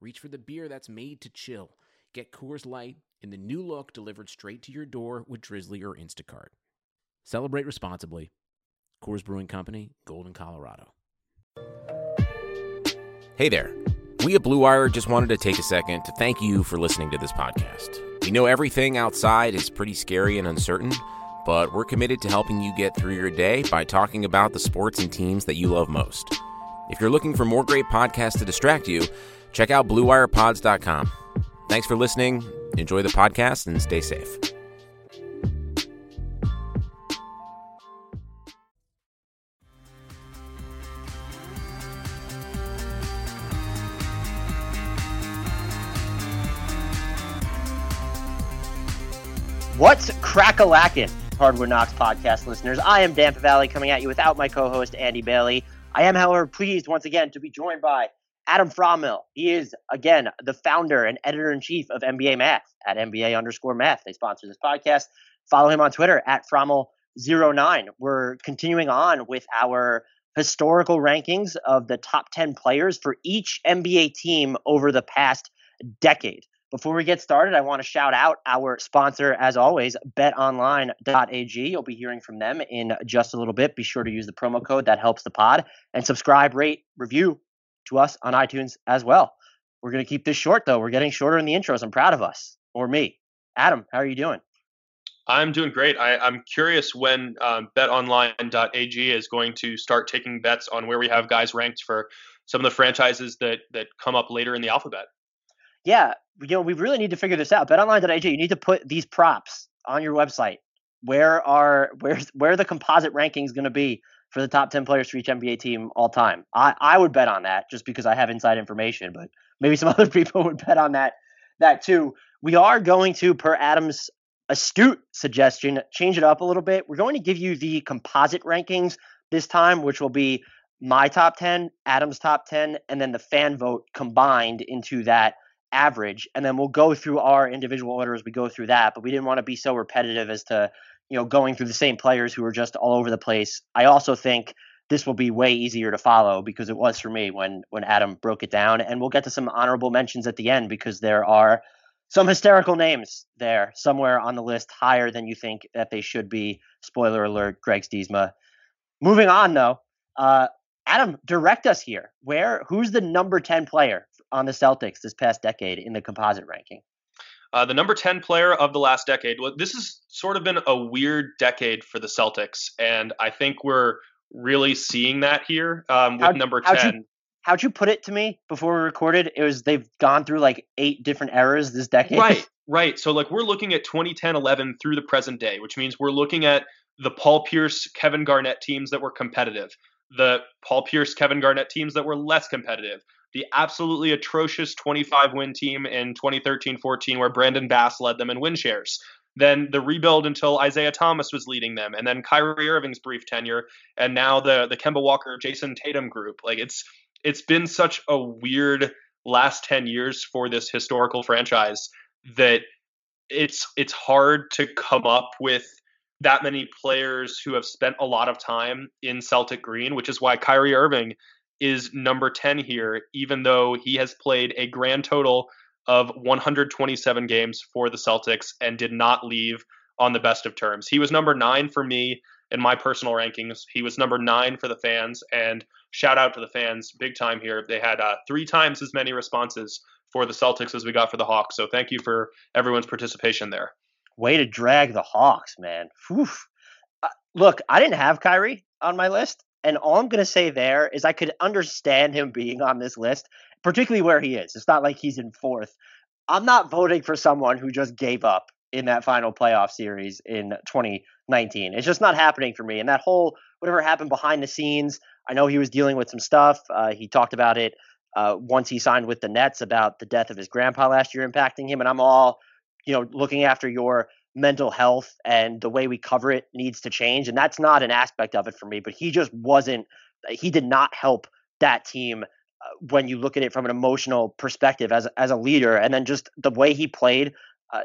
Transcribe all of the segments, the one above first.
reach for the beer that's made to chill. Get Coors Light in the new look delivered straight to your door with Drizly or Instacart. Celebrate responsibly. Coors Brewing Company, Golden, Colorado. Hey there. We at Blue Wire just wanted to take a second to thank you for listening to this podcast. We know everything outside is pretty scary and uncertain but we're committed to helping you get through your day by talking about the sports and teams that you love most. If you're looking for more great podcasts to distract you, check out BlueWirePods.com. Thanks for listening. Enjoy the podcast and stay safe. What's crack-a-lackin'? Hardwood Knocks podcast listeners. I am Dan Favale coming at you without my co-host Andy Bailey. I am, however, pleased once again to be joined by Adam Fromal. He is again the founder and editor in chief of NBA Math at NBA underscore Math. They sponsor this podcast. Follow him on Twitter at Fromal09. We're continuing on with our historical rankings of the top 10 players for each NBA team over the past decade. Before we get started, I want to shout out our sponsor, as always, betonline.ag. You'll be hearing from them in just a little bit. Be sure to use the promo code that helps the pod and subscribe, rate, review to us on iTunes as well. We're going to keep this short, though. We're getting shorter in the intros. I'm proud of us, or me. Adam, how are you doing? I'm doing great. I, am curious when um, betonline.ag is going to start taking bets on where we have guys ranked for some of the franchises that that come up later in the alphabet yeah, you know, we really need to figure this out. BetOnline.ag, you need to put these props on your website. Where are where's where are the composite rankings going to be for the top 10 players for each NBA team all time? I, I would bet on that just because I have inside information, but maybe some other people would bet on that that too. We are going to, per Adam's astute suggestion, change it up a little bit. We're going to give you the composite rankings this time, which will be my top 10, Adam's top 10, and then the fan vote combined into that average, and then we'll go through our individual orders. We go through that, but we didn't want to be so repetitive as to you know going through the same players who were just all over the place. I also think this will be way easier to follow because it was for me when when Adam broke it down, and we'll get to some honorable mentions at the end because there are some hysterical names there somewhere on the list higher than you think that they should be. Spoiler alert: Greg Stiemsma. Moving on though. Uh, Adam, direct us here. Where who's the number 10 player on the Celtics this past decade in the composite ranking? Uh, the number 10 player of the last decade. Well, this has sort of been a weird decade for the Celtics, and I think we're really seeing that here um, with how number 10. How'd you, how'd you put it to me before we recorded? It was they've gone through like eight different eras this decade. Right, right. So, like, we're looking at 2010 11 through the present day, which means we're looking at the Paul Pierce, Kevin Garnett teams that were competitive, the Paul Pierce, Kevin Garnett teams that were less competitive the absolutely atrocious 25 win team in 2013 14, where Brandon Bass led them in win shares. Then the rebuild until Isaiah Thomas was leading them, and then Kyrie Irving's brief tenure, and now the the Kemba Walker, Jayson Tatum group. Like it's it's been such a weird last 10 years for this historical franchise that it's it's hard to come up with that many players who have spent a lot of time in Celtic green, which is why Kyrie Irving is number 10 here, even though he has played a grand total of 127 games for the Celtics and did not leave on the best of terms. He was number nine for me in my personal rankings. He was number nine for the fans, and shout out to the fans, big time here. They had uh, three times as many responses for the Celtics as we got for the Hawks. So thank you for everyone's participation there. Way to drag the Hawks, man. Uh, look, I didn't have Kyrie on my list. And all I'm going to say there is I could understand him being on this list, particularly where he is. It's not like he's in fourth. I'm not voting for someone who just gave up in that final playoff series in 2019. It's just not happening for me. And that whole whatever happened behind the scenes, I know he was dealing with some stuff. Uh, he talked about it uh, once he signed with the Nets about the death of his grandpa last year impacting him. And I'm all, you know, looking after your mental health and the way we cover it needs to change. And that's not an aspect of it for me, but he just wasn't, he did not help that team uh, when you look at it from an emotional perspective as, as a leader. And then just the way he played uh,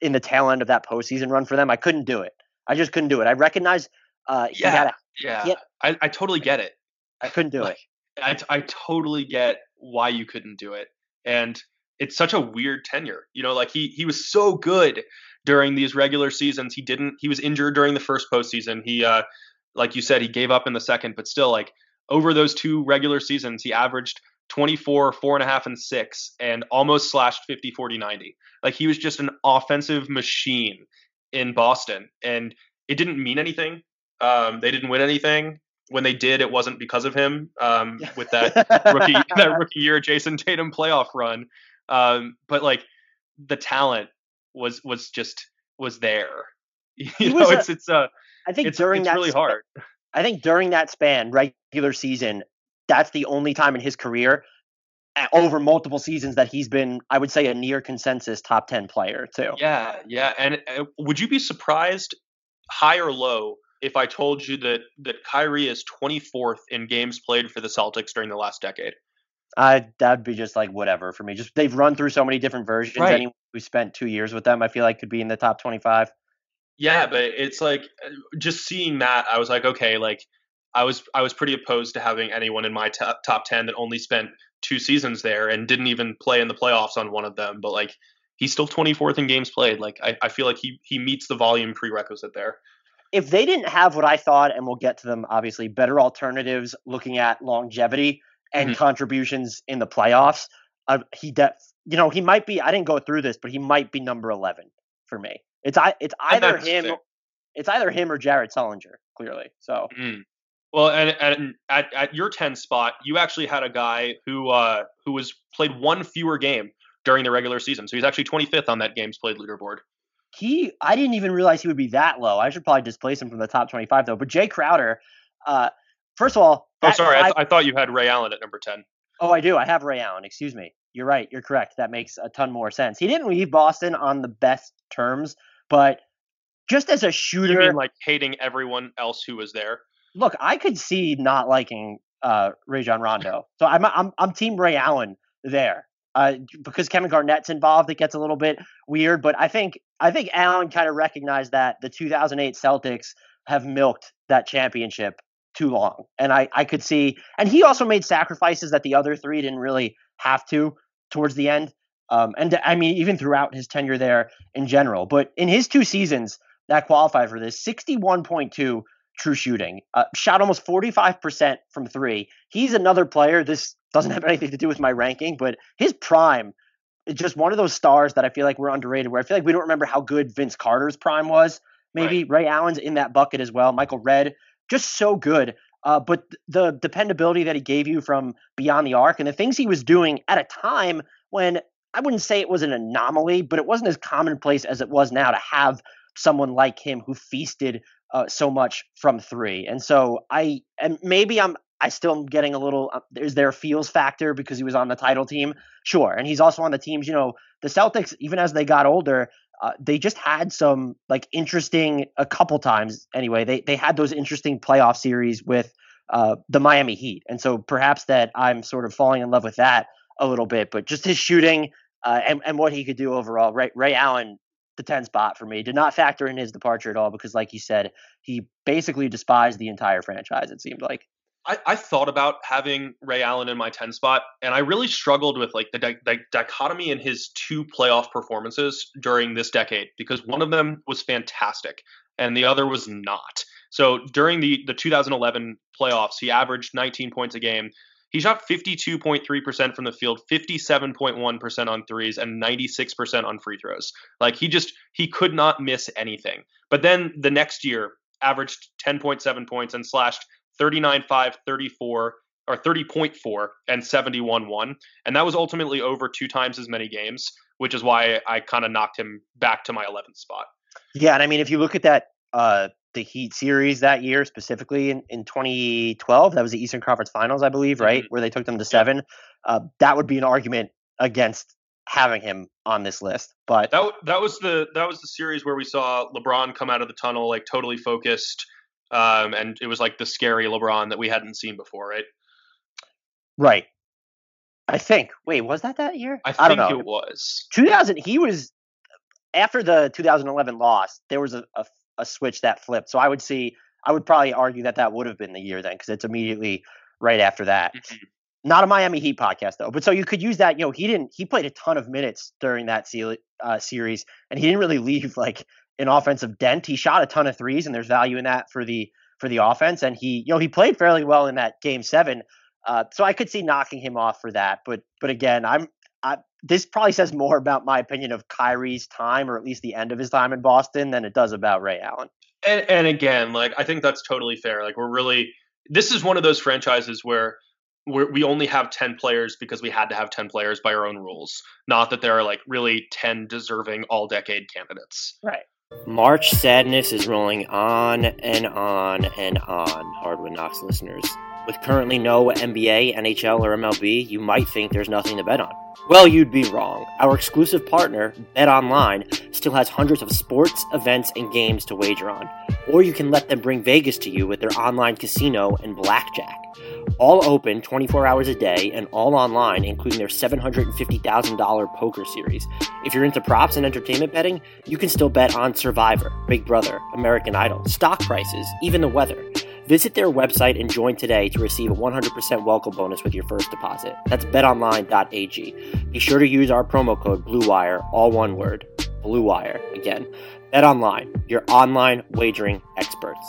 in the tail end of that postseason run for them, I couldn't do it. I just couldn't do it. I recognize uh, yeah, a, yeah, I, I totally get it. I couldn't do like, it. I, I totally get why you couldn't do it. And it's such a weird tenure. You know, like he he was so good during these regular seasons. He didn't. He was injured during the first postseason. He, uh, like you said, he gave up in the second, but still, like over those two regular seasons, he averaged 24, four and a half, and six, and almost slashed 50, 40, 90. Like he was just an offensive machine in Boston, and it didn't mean anything. Um, they didn't win anything. When they did, it wasn't because of him. Um, with that rookie that rookie year Jayson Tatum playoff run, um, but like the talent was was just was there. You know, it's a, it's uh I think it's, during it's that really hard. I think during that span, regular season, that's the only time in his career over multiple seasons that he's been, I would say, a near consensus top 10 player, too. Yeah, yeah. And uh, would you be surprised, high or low, if I told you that, that Kyrie is 24th in games played for the Celtics during the last decade? I that'd be just like whatever for me. Just they've run through so many different versions. Right. Anyone who spent two years with them, I feel like could be in the top twenty-five. Yeah, but it's like uh, just seeing that, I was like, okay, like I was I was pretty opposed to having anyone in my top top ten that only spent two seasons there and didn't even play in the playoffs on one of them. But like he's still 24th in games played. Like I, I feel like he he meets the volume prerequisite there. If they didn't have what I thought, and we'll get to them obviously, better alternatives looking at longevity, and mm-hmm. contributions in the playoffs. Uh, he de- you know, he might be. I didn't go through this, but he might be number eleven for me. It's I. it's either him, fair. it's either him or Jared Sullinger. Clearly, so. Mm. Well, and, and at, at your 10 spot, you actually had a guy who uh, who was played one fewer game during the regular season. So he's actually 25th on that games played leaderboard. He, I didn't even realize he would be that low. I should probably displace him from the top 25 though. But Jae Crowder, uh, first of all, oh, sorry. I, th- I, thought you had Ray Allen at number 10. Oh, I do. I have Ray Allen. Excuse me. You're right. You're correct. That makes a ton more sense. He didn't leave Boston on the best terms, but just as a shooter. You mean like hating everyone else who was there? Look, I could see not liking uh, Rajon Rondo. So I'm, I'm, I'm Team Ray Allen there. Uh, because Kevin Garnett's involved, it gets a little bit weird. But I think I think Allen kind of recognized that the 2008 Celtics have milked that championship too long. And I, I could see, and he also made sacrifices that the other three didn't really have to towards the end. Um, and I mean, even throughout his tenure there in general. But in his two seasons that qualified for this, 61.2 true shooting, uh, shot almost 45% from three. He's another player. This doesn't have anything to do with my ranking, but his prime is just one of those stars that I feel like we're underrated, where I feel like we don't remember how good Vince Carter's prime was. Maybe right. Ray Allen's in that bucket as well. Michael Redd, just so good. Uh, but the dependability that he gave you from beyond the arc and the things he was doing at a time when I wouldn't say it was an anomaly, but it wasn't as commonplace as it was now to have someone like him who feasted uh, so much from three. And so I, and maybe I'm, I still am getting a little. Uh, is there a feels factor because he was on the title team? Sure, and he's also on the teams. You know, the Celtics, even as they got older, uh, they just had some like interesting a couple times anyway. They they had those interesting playoff series with uh, the Miami Heat, and so perhaps that I'm sort of falling in love with that a little bit. But just his shooting uh, and and what he could do overall, Ray Ray Allen, the ten spot for me, did not factor in his departure at all because, like you said, he basically despised the entire franchise. It seemed like. I, I, thought about having Ray Allen in my 10 spot, and I really struggled with like the di- di- dichotomy in his two playoff performances during this decade because one of them was fantastic and the other was not. So during the, the 2011 playoffs, he averaged 19 points a game. He shot 52.3% from the field, 57.1% on threes, and 96% on free throws. Like he just he could not miss anything. But then the next year, averaged 10.7 points and slashed 39 5, 34, or 30.4 and 71 1. And that was ultimately over two times as many games, which is why I kind of knocked him back to my 11th spot. Yeah. And I mean, if you look at that, uh, the Heat series that year, specifically in, in 2012, that was the Eastern Conference Finals, I believe, right? Mm-hmm. Where they took them to seven. uh, that would be an argument against having him on this list. But that that was the that was the series where we saw LeBron come out of the tunnel like totally focused, um, and it was like the scary LeBron that we hadn't seen before, right? Right. I think. Wait, was that that year? I think know. it was 2000. He was after the 2011 loss. There was a, a, a switch that flipped. So I would see. I would probably argue that that would have been the year then because it's immediately right after that. Mm-hmm. Not a Miami Heat podcast though, but so you could use that. You know, he didn't. He played a ton of minutes during that uh, series, and he didn't really leave like an offensive dent. He shot a ton of threes, and there's value in that for the for the offense. And he, you know, he played fairly well in that game seven. Uh, so I could see knocking him off for that. But but again, I'm I, this probably says more about my opinion of Kyrie's time, or at least the end of his time in Boston, than it does about Ray Allen. And, and again, like I think that's totally fair. Like we're really this is one of those franchises where we're, we only have 10 players because we had to have 10 players by our own rules. Not that there are like really 10 deserving all decade candidates. Right. March sadness is rolling on and on and on, Hardwood Knocks listeners. With currently no NBA, NHL, or MLB, you might think there's nothing to bet on. Well, you'd be wrong. Our exclusive partner, BetOnline, still has hundreds of sports, events, and games to wager on. Or you can let them bring Vegas to you with their online casino and blackjack. All open 24 hours a day and all online, including their $750,000 poker series. If you're into props and entertainment betting, you can still bet on Survivor, Big Brother, American Idol, stock prices, even the weather. Visit their website and join today to receive a 100% welcome bonus with your first deposit. That's betonline.ag. Be sure to use our promo code BLUEWIRE, all one word, BLUEWIRE. Again, BetOnline, your online wagering experts.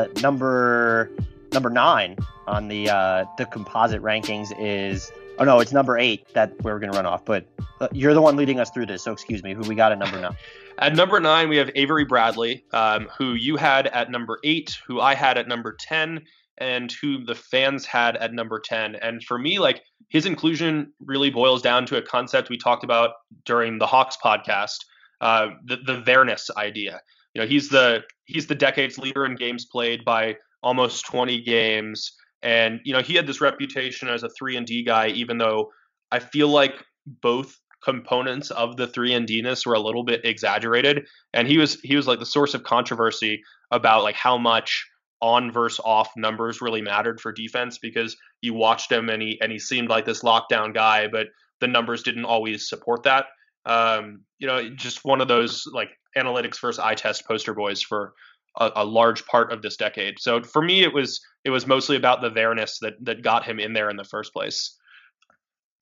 Uh, number number nine on the uh, the composite rankings is oh no, it's number eight that we're going to run off. But uh, you're the one leading us through this, so excuse me. Who we got at number nine? At number nine, we have Avery Bradley, um, who you had at number eight, who I had at number 10, and who the fans had at number 10. And for me, like his inclusion really boils down to a concept we talked about during the Hawks podcast, uh, the, the fairness idea. You know, he's the he's the decades leader in games played by almost 20 games. And, you know, he had this reputation as a 3 and D guy, even though I feel like both components of the three and D-ness were a little bit exaggerated, and he was he was like the source of controversy about like how much on versus off numbers really mattered for defense because you watched him and he and he seemed like this lockdown guy, but the numbers didn't always support that. Um, you know, just one of those like analytics versus eye test poster boys for a, a, large part of this decade. So for me, it was it was mostly about the fairness that that got him in there in the first place.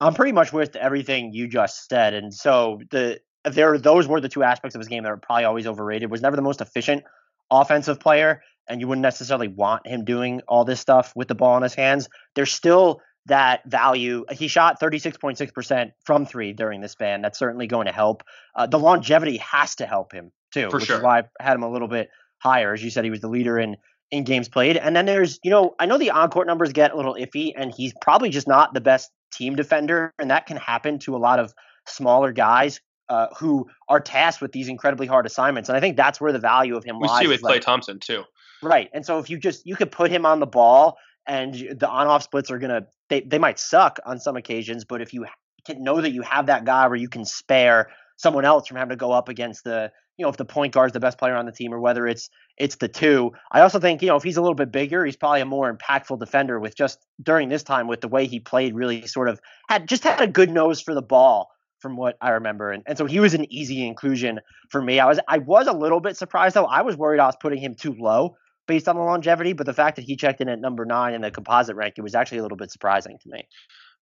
I'm pretty much with everything you just said, and so the there those were the two aspects of his game that are probably always overrated. Was never the most efficient offensive player, and you wouldn't necessarily want him doing all this stuff with the ball in his hands. There's still that value. He shot 36.6% from three during this span. That's certainly going to help. Uh, the longevity has to help him too, For which sure. is why I had him a little bit higher. As you said, he was the leader in in games played. And then there's, you know, I know the on court numbers get a little iffy, and he's probably just not the best team defender, and that can happen to a lot of smaller guys uh, who are tasked with these incredibly hard assignments. And I think that's where the value of him we lies. We see with like, Thompson too. Right. And so if you just you could put him on the ball and the on-off splits are gonna they, they might suck on some occasions, but if you can know that you have that guy where you can spare someone else from having to go up against the you know if the point guard is the best player on the team or whether it's it's the two. I also think you know if he's a little bit bigger, he's probably a more impactful defender with just during this time with the way he played. Really sort of had just had a good nose for the ball from what I remember, and, and so he was an easy inclusion for me. I was I was a little bit surprised though. I was worried I was putting him too low based on the longevity, but the fact that he checked in at number nine in the composite ranking was actually a little bit surprising to me.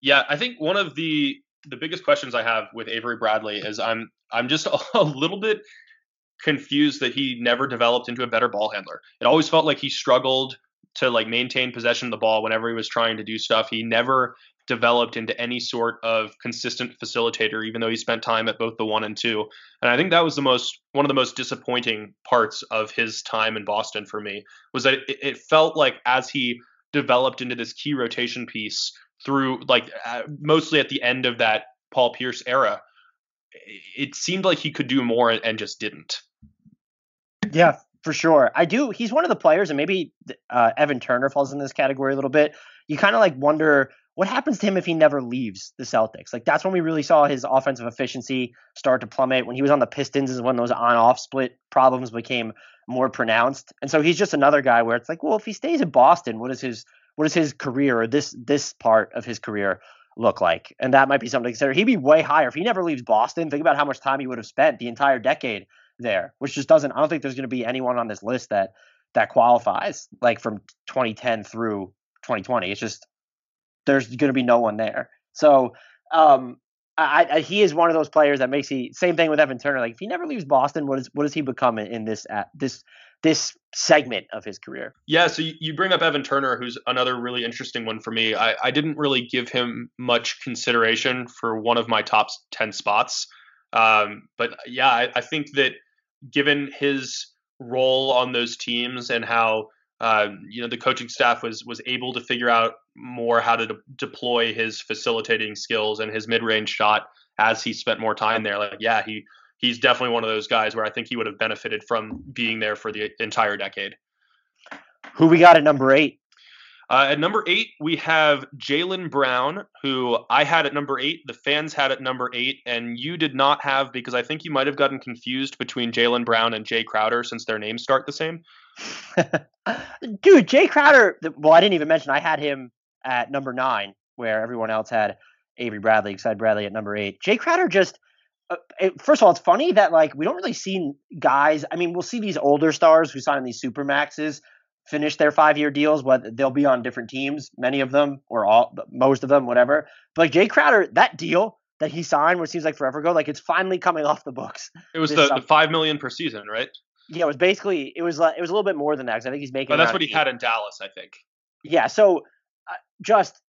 Yeah, I think one of the the biggest questions I have with Avery Bradley is I'm I'm just a little bit confused that he never developed into a better ball handler. It always felt like he struggled to like maintain possession of the ball whenever he was trying to do stuff. He never developed into any sort of consistent facilitator, even though he spent time at both the one and two. And I think that was the most one of the most disappointing parts of his time in Boston for me was that it, it felt like as he developed into this key rotation piece through like uh, mostly at the end of that Paul Pierce era, it seemed like he could do more and just didn't. Yeah, for sure. I do. He's one of the players, and maybe uh, Evan Turner falls in this category a little bit. You kind of like wonder what happens to him if he never leaves the Celtics? Like that's when we really saw his offensive efficiency start to plummet. When he was on the Pistons is when those on-off split problems became more pronounced. And so he's just another guy where it's like, well, if he stays in Boston, what is his what is his career or this this part of his career look like? And that might be something to consider. He'd be way higher if he never leaves Boston. Think about how much time he would have spent the entire decade there, which just doesn't. I don't think there's going to be anyone on this list that that qualifies like from 2010 through 2020. It's just there's going to be no one there. So um, I, I, he is one of those players that makes he same thing with Evan Turner. Like if he never leaves Boston, what is what does he become in, in this uh, this this segment of his career? Yeah, so you bring up Evan Turner, who's another really interesting one for me. I, I didn't really give him much consideration for one of my top ten spots, um, but yeah, I, I think that given his role on those teams and how uh, you know the coaching staff was was able to figure out more how to de- deploy his facilitating skills and his mid-range shot as he spent more time there. Like, yeah, he he's definitely one of those guys where I think he would have benefited from being there for the entire decade. Who we got at number eight? Uh, at number eight, we have Jaylen Brown, who I had at number eight. The fans had at number eight, and you did not have because I think you might have gotten confused between Jaylen Brown and Jae Crowder since their names start the same. Dude, Jae Crowder. Well, I didn't even mention I had him at number nine, where everyone else had Avery Bradley, Excited Bradley at number eight. Jae Crowder just. Uh, first of all, it's funny that like we don't really see guys. I mean, we'll see these older stars who sign these super maxes finish their five year deals, whether they'll be on different teams, many of them or all, most of them, whatever. But like Jae Crowder, that deal that he signed, which seems like forever ago, like it's finally coming off the books. It was the, the, five million per season, right? Yeah, it was basically it was like it was a little bit more than that because I think he's making. But that's what he had in Dallas, I think. Yeah, so uh, just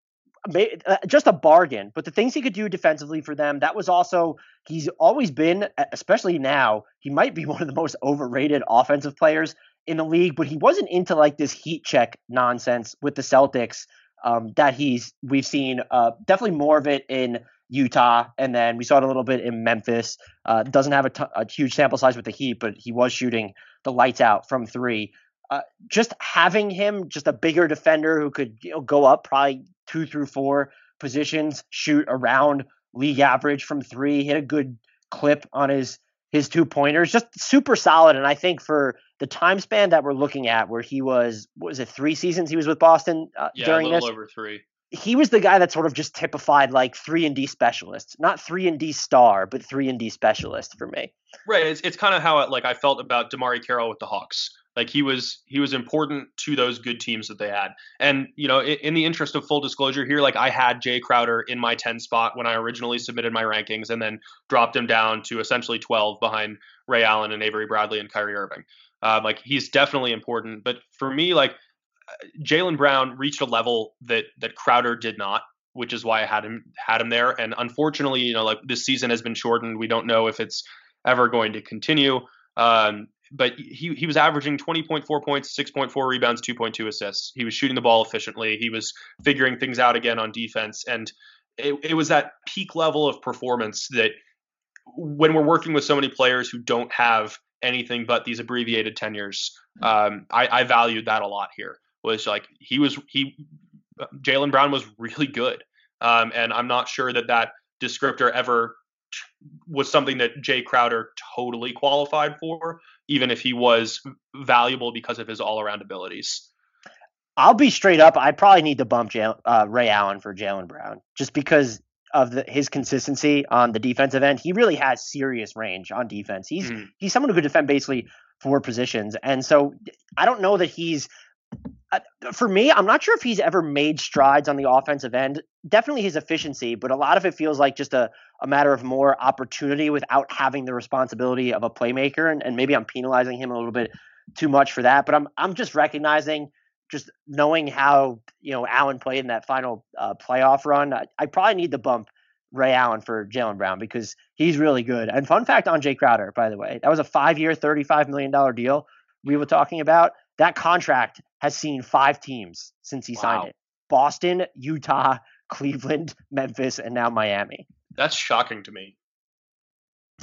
uh, just a bargain. But the things he could do defensively for them, that was also he's always been, especially now, he might be one of the most overrated offensive players in the league, but he wasn't into like this heat check nonsense with the Celtics um, that he's we've seen uh, definitely more of it in Utah, and then we saw it a little bit in Memphis. Uh, doesn't have a, t- a huge sample size with the Heat, but he was shooting the lights out from three. Uh, just having him, just a bigger defender who could you know, go up probably two through four positions, shoot around league average from three, hit a good clip on his his two pointers, just super solid. And I think for the time span that we're looking at, where he was, was it three seasons he was with Boston uh, yeah, during a little this? over three. He was the guy that sort of just typified like three and D specialist, not three and D star, but three and D specialist for me. Right. It's it's kind of how it, like I felt about DeMarre Carroll with the Hawks. Like he was he was important to those good teams that they had. And you know, in, in, the interest of full disclosure here, like I had Jae Crowder in my 10 spot when I originally submitted my rankings and then dropped him down to essentially 12 behind Ray Allen and Avery Bradley and Kyrie Irving. Um, like he's definitely important, but for me, like Jaylen Brown reached a level that that Crowder did not, which is why I had him had him there. And unfortunately, you know, like this season has been shortened. We don't know if it's ever going to continue. Um, but he he was averaging 20.4 points, 6.4 rebounds, 2.2 assists. He was shooting the ball efficiently. He was figuring things out again on defense, and it, it was that peak level of performance that when we're working with so many players who don't have anything but these abbreviated tenures, um, I, I valued that a lot here. Was like he was he Jaylen Brown was really good, um, and I'm not sure that that descriptor ever was something that Jae Crowder totally qualified for, even if he was valuable because of his all-around abilities. I'll be straight up. I probably need to bump uh, Ray Allen for Jaylen Brown just because of the, his consistency on the defensive end. He really has serious range on defense. He's mm. he's someone who could defend basically four positions, and so I don't know that he's. Uh, for me, I'm not sure if he's ever made strides on the offensive end. Definitely his efficiency, but a lot of it feels like just a, a matter of more opportunity without having the responsibility of a playmaker. And, and maybe I'm penalizing him a little bit too much for that. But I'm I'm just recognizing just knowing how you know Allen played in that final uh, playoff run, I, I, probably need to bump Ray Allen for Jaylen Brown because he's really good. And fun fact on Jae Crowder, by the way, that was a five-year, thirty-five million dollar deal we were talking about. That contract has seen five teams since he wow. signed it: Boston, Utah, Cleveland, Memphis, and now Miami. That's shocking to me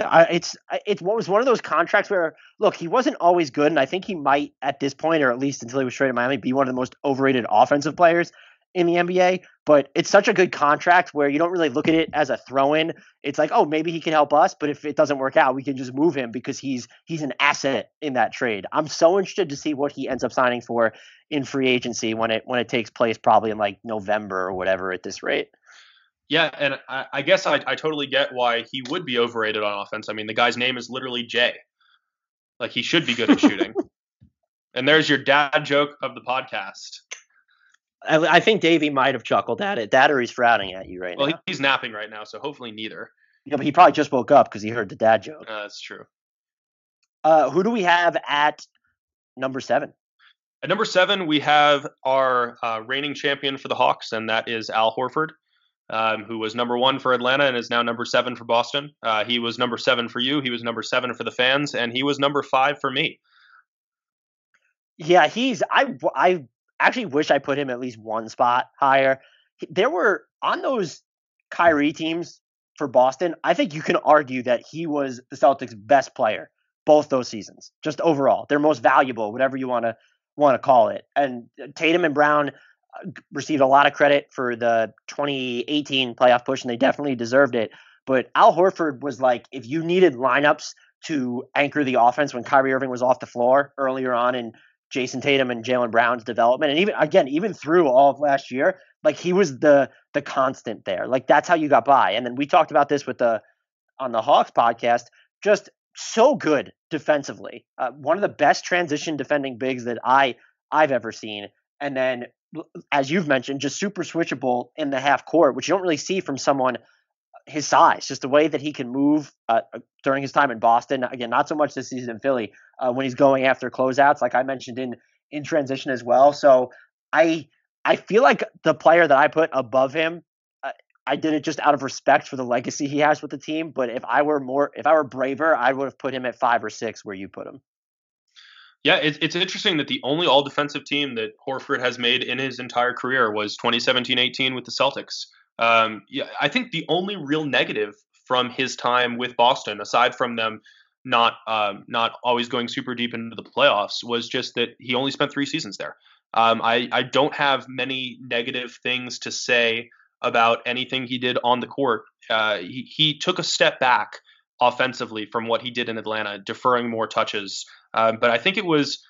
uh, it's uh, it's what was one of those contracts where look he wasn't always good and I think he might at this point or at least until he was traded to Miami be one of the most overrated offensive players in the NBA, but it's such a good contract where you don't really look at it as a throw-in. It's like, oh, maybe he can help us, but if it doesn't work out, we can just move him because he's he's an asset in that trade. I'm so interested to see what he ends up signing for in free agency when it when it takes place, probably in like November or whatever at this rate. Yeah, and I, I guess I, I totally get why he would be overrated on offense. I mean, the guy's name is literally Jay. Like he should be good at shooting. and there's your dad joke of the podcast. I, I think Davey might have chuckled at it. That or he's frowning at you right well, now. Well, he's napping right now, so hopefully neither. Yeah, but he probably just woke up because he heard the dad joke. Uh, that's true. Uh, who do we have at number seven? At number seven, we have our uh, reigning champion for the Hawks, and that is Al Horford, um, who was number one for Atlanta and is now number seven for Boston. Uh, he was number seven for you. He was number seven for the fans, and he was number five for me. Yeah, he's I I actually wish I put him at least one spot higher. There were on those Kyrie teams for Boston. I think you can argue that he was the Celtics' best player both those seasons, just overall, their most valuable, whatever you want to want to call it. And Tatum and Brown uh, received a lot of credit for the 2018 playoff push, and they definitely deserved it. But Al Horford was like, if you needed lineups to anchor the offense when Kyrie Irving was off the floor earlier on in Jayson Tatum and Jaylen Brown's development, and even again, even through all of last year, like he was the the constant there. Like that's how you got by. And then we talked about this with the on the Hawks podcast. Just so good defensively. Uh, one of the best transition defending bigs that I I've ever seen. And then, as you've mentioned, just super switchable in the half court, which you don't really see from someone his size, just the way that he can move uh, uh, during his time in Boston. Again, not so much this season in Philly uh, when he's going after closeouts, like I mentioned in in transition as well. So I I feel like the player that I put above him, uh, I did it just out of respect for the legacy he has with the team. But if I were more, if I were braver, I would have put him at five or six where you put him. Yeah, it's, it's interesting that the only all defensive team that Horford has made in his entire career was 2017 18 with the Celtics. Um, yeah, I think the only real negative from his time with Boston, aside from them not um, not always going super deep into the playoffs, was just that he only spent three seasons there. Um, I, I don't have many negative things to say about anything he did on the court. Uh, he, he took a step back offensively from what he did in Atlanta, deferring more touches. Um, but I think it was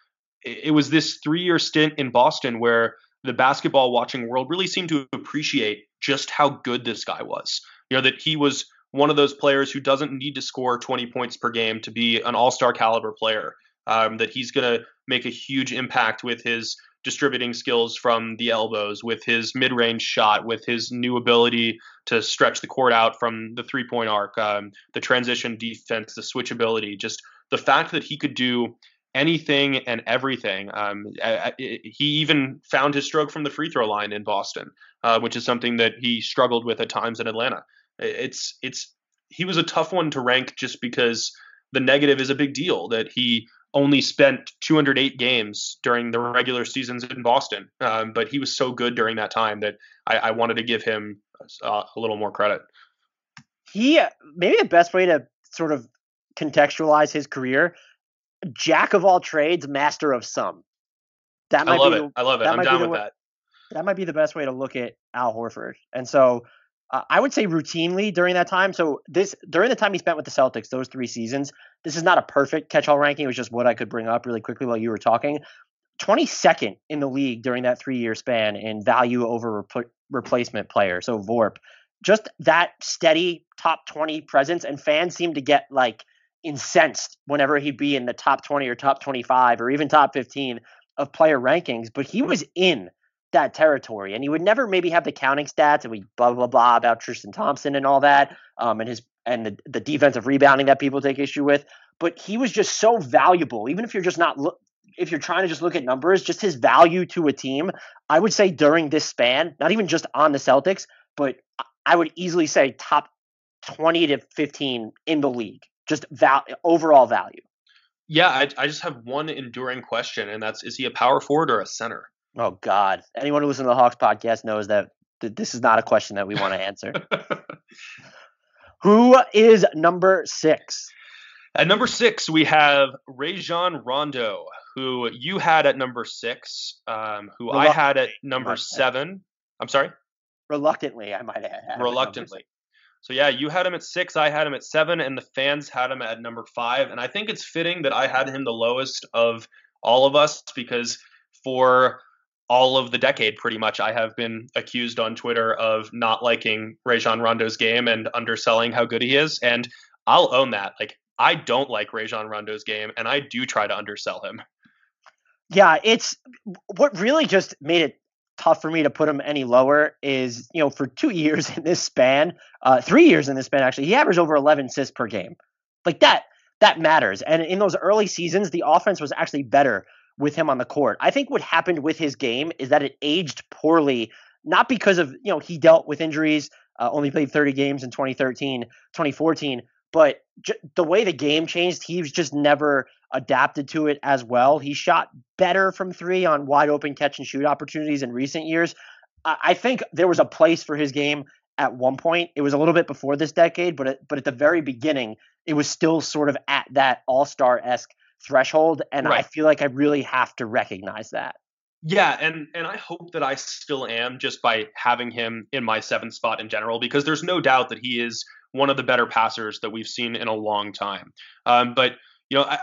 it was this three year stint in Boston where the basketball watching world really seemed to appreciate just how good this guy was. You know, that he was one of those players who doesn't need to score 20 points per game to be an all star caliber player. Um, that he's going to make a huge impact with his distributing skills from the elbows, with his mid range shot, with his new ability to stretch the court out from the three point arc, um, the transition defense, the switchability, just the fact that he could do anything and everything. Um, he even found his stroke from the free throw line in Boston, uh, which is something that he struggled with at times in Atlanta. It's it's he was a tough one to rank just because the negative is a big deal that he only spent 208 games during the regular seasons in Boston, um, but he was so good during that time that I, I wanted to give him uh, a little more credit. He maybe the best way to sort of contextualize his career jack of all trades, master of some. That might I love be it. I love it. I'm down with way, that. That might be the best way to look at Al Horford. And so uh, I would say routinely during that time. So this during the time he spent with the Celtics, those three seasons, this is not a perfect catch-all ranking. It was just what I could bring up really quickly while you were talking. 22nd in the league during that three-year span in value over rep- replacement player. So VORP, just that steady top 20 presence, and fans seem to get like – incensed whenever he'd be in the top 20 or top 25 or even top 15 of player rankings, but he was in that territory and he would never maybe have the counting stats and we blah blah blah about Tristan Thompson and all that um, and his and the, the defensive rebounding that people take issue with but he was just so valuable even if you're just not if you're trying to just look at numbers just his value to a team I would say during this span not even just on the Celtics but I would easily say top 20 to 15 in the league just val- overall value. Yeah, I, I just have one enduring question, and that's: Is he a power forward or a center? Oh God! Anyone who listens to the Hawks podcast knows that th- this is not a question that we want to answer. who is number six? At number six, we have Rajon Rondo, who you had at number six, um, who I had at number seven. I'm sorry. Reluctantly, I might add. Reluctantly. So yeah, you had him at six, I had him at seven, and the fans had him at number five. And I think it's fitting that I had him the lowest of all of us because for all of the decade, pretty much, I have been accused on Twitter of not liking Rajon Rondo's game and underselling how good he is. And I'll own that. Like I don't like Rajon Rondo's game, and I do try to undersell him. Yeah, it's what really just made it tough for me to put him any lower is you know for two years in this span, uh, three years in this span actually, he averaged over 11 assists per game. Like that, that matters. And in those early seasons, the offense was actually better with him on the court. I think what happened with his game is that it aged poorly, not because of you know he dealt with injuries, uh, only played 30 games in 2013, 2014, but j- the way the game changed, he was just never adapted to it as well. He shot better from three on wide open catch and shoot opportunities in recent years. I, think there was a place for his game at one point. It was a little bit before this decade, but at, but at the very beginning, it was still sort of at that all star esque threshold, and right. I feel like I really have to recognize that. Yeah, and and I hope that I still am just by having him in my seventh spot in general, because there's no doubt that he is one of the better passers that we've seen in a long time. Um, but you know, I,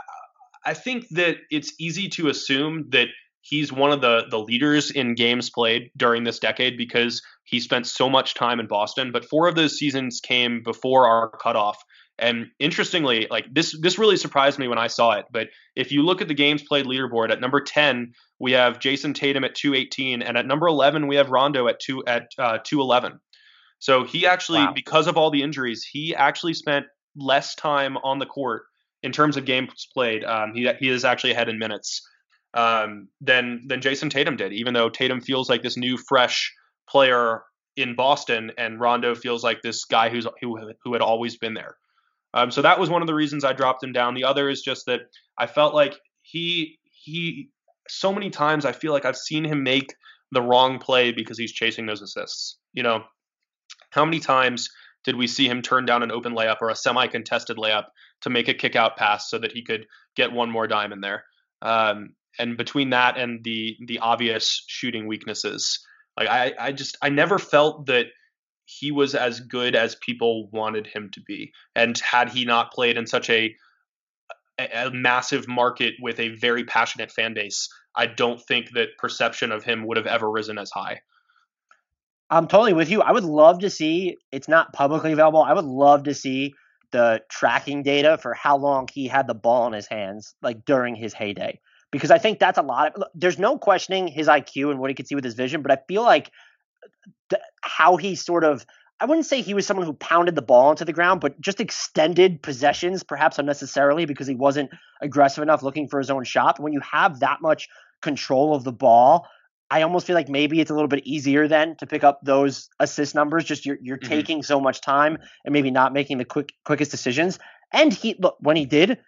I think that it's easy to assume that he's one of the the leaders in games played during this decade because he spent so much time in Boston. But four of those seasons came before our cutoff. And interestingly, like this this really surprised me when I saw it. But if you look at the games played leaderboard at number 10, we have Jayson Tatum at 218, and at number 11 we have Rondo at two at uh, 211. So he actually, wow. because of all the injuries, he actually spent less time on the court in terms of games played. Um, he he is actually ahead in minutes um, than than Jayson Tatum did. Even though Tatum feels like this new, fresh player in Boston, and Rondo feels like this guy who's who who had always been there. Um, so that was one of the reasons I dropped him down. The other is just that I felt like he he so many times I feel like I've seen him make the wrong play because he's chasing those assists. You know, how many times did we see him turn down an open layup or a semi-contested layup to make a kick-out pass so that he could get one more dime in there? Um, and between that and the the obvious shooting weaknesses, like I, I just I never felt that he was as good as people wanted him to be. And had he not played in such a a, massive market with a very passionate fan base, I don't think that perception of him would have ever risen as high. I'm totally with you. I would love to see. It's not publicly available. I would love to see the tracking data for how long he had the ball in his hands, like during his heyday, because I think that's a lot of. There's no questioning his IQ and what he could see with his vision, but I feel like uh, th- how he sort of. I wouldn't say he was someone who pounded the ball into the ground, but just extended possessions, perhaps unnecessarily, because he wasn't aggressive enough looking for his own shot. When you have that much control of the ball, I almost feel like maybe it's a little bit easier then to pick up those assist numbers. Just you're you're mm-hmm. taking so much time and maybe not making the quick quickest decisions. And he look when he did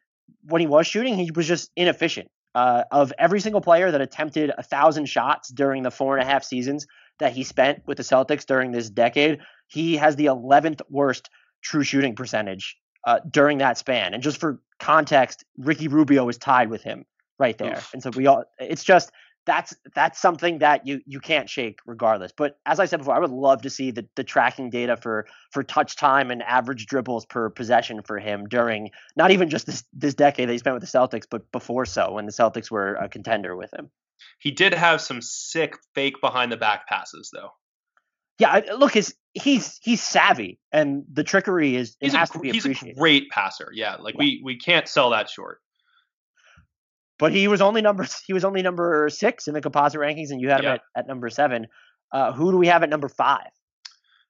when he was shooting, he was just inefficient. Uh, of every single player that attempted a thousand shots during the four and a half seasons that he spent with the Celtics during this decade, he has the 11th worst true shooting percentage uh, during that span. And just for context, Ricky Rubio is tied with him right there. Oof. And so we all, it's just that's that's something that you you can't shake regardless. But as I said before, I would love to see the, the tracking data for for touch time and average dribbles per possession for him during not even just this this decade that he spent with the Celtics, but before so when the Celtics were a contender with him. He did have some sick fake behind the back passes though. Yeah, look, his he's he's savvy and the trickery is he's has a, to be he's a great passer. Yeah, like yeah. we we can't sell that short but he was only number he was only number six in the composite rankings, and you had him at, at number seven. Uh, who do we have at number five?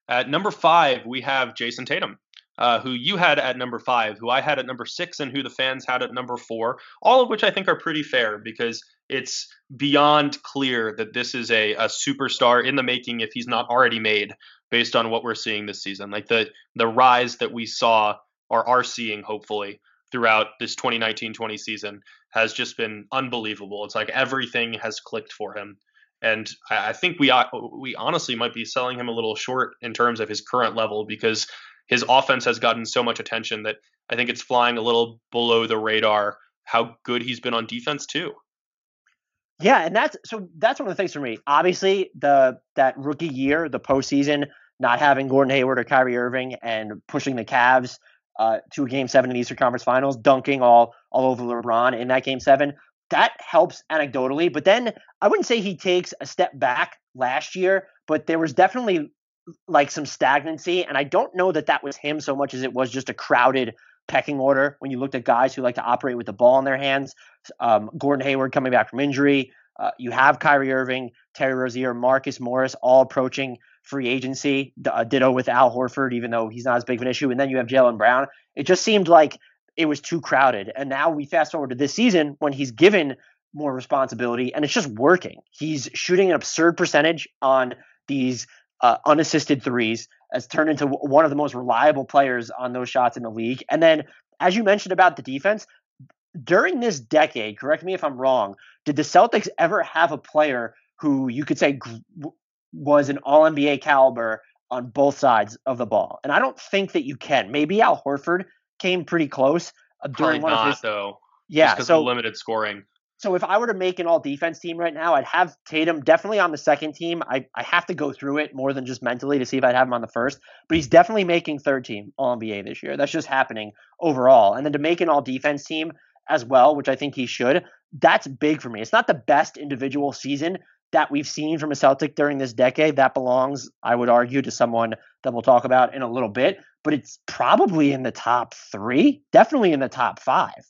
At number five, we have Jayson Tatum, uh, who you had at number five, who I had at number six, and who the fans had at number four. All of which I think are pretty fair because it's beyond clear that this is a, a superstar in the making if he's not already made based on what we're seeing this season. Like the the rise that we saw or are seeing, hopefully, throughout this 2019-20 season has just been unbelievable. It's like everything has clicked for him, and I, think we uh, we honestly might be selling him a little short in terms of his current level because his offense has gotten so much attention that I think it's flying a little below the radar how good he's been on defense too. Yeah, and that's so that's one of the things for me. Obviously, the that rookie year, the postseason, not having Gordon Hayward or Kyrie Irving and pushing the Cavs uh, to a game seven in the Eastern Conference Finals, dunking all all over LeBron in that game seven. That helps anecdotally, but then I wouldn't say he takes a step back last year, but there was definitely like some stagnancy, and I don't know that that was him so much as it was just a crowded pecking order when you looked at guys who like to operate with the ball in their hands. Um, Gordon Hayward coming back from injury. Uh, you have Kyrie Irving, Terry Rozier, Marcus Morris all approaching free agency. Uh, ditto with Al Horford, even though he's not as big of an issue. And then you have Jaylen Brown. It just seemed like it was too crowded. And now we fast forward to this season when he's given more responsibility and it's just working. He's shooting an absurd percentage on these uh, unassisted threes, has turned into one of the most reliable players on those shots in the league. And then, as you mentioned about the defense, during this decade, correct me if I'm wrong, did the Celtics ever have a player who you could say was an all NBA caliber on both sides of the ball? And I don't think that you can. Maybe Al Horford came pretty close uh, during Probably one not, of his. Though, yeah, so limited scoring. So if I were to make an all defense team right now, I'd have Tatum definitely on the second team. I, I have to go through it more than just mentally to see if I'd have him on the first. But he's definitely making third team all NBA this year. That's just happening overall. And then to make an all defense team as well, which I think he should, that's big for me. It's not the best individual season that we've seen from a Celtic during this decade. That belongs, I would argue, to someone that we'll talk about in a little bit. But it's probably in the top three, definitely in the top five.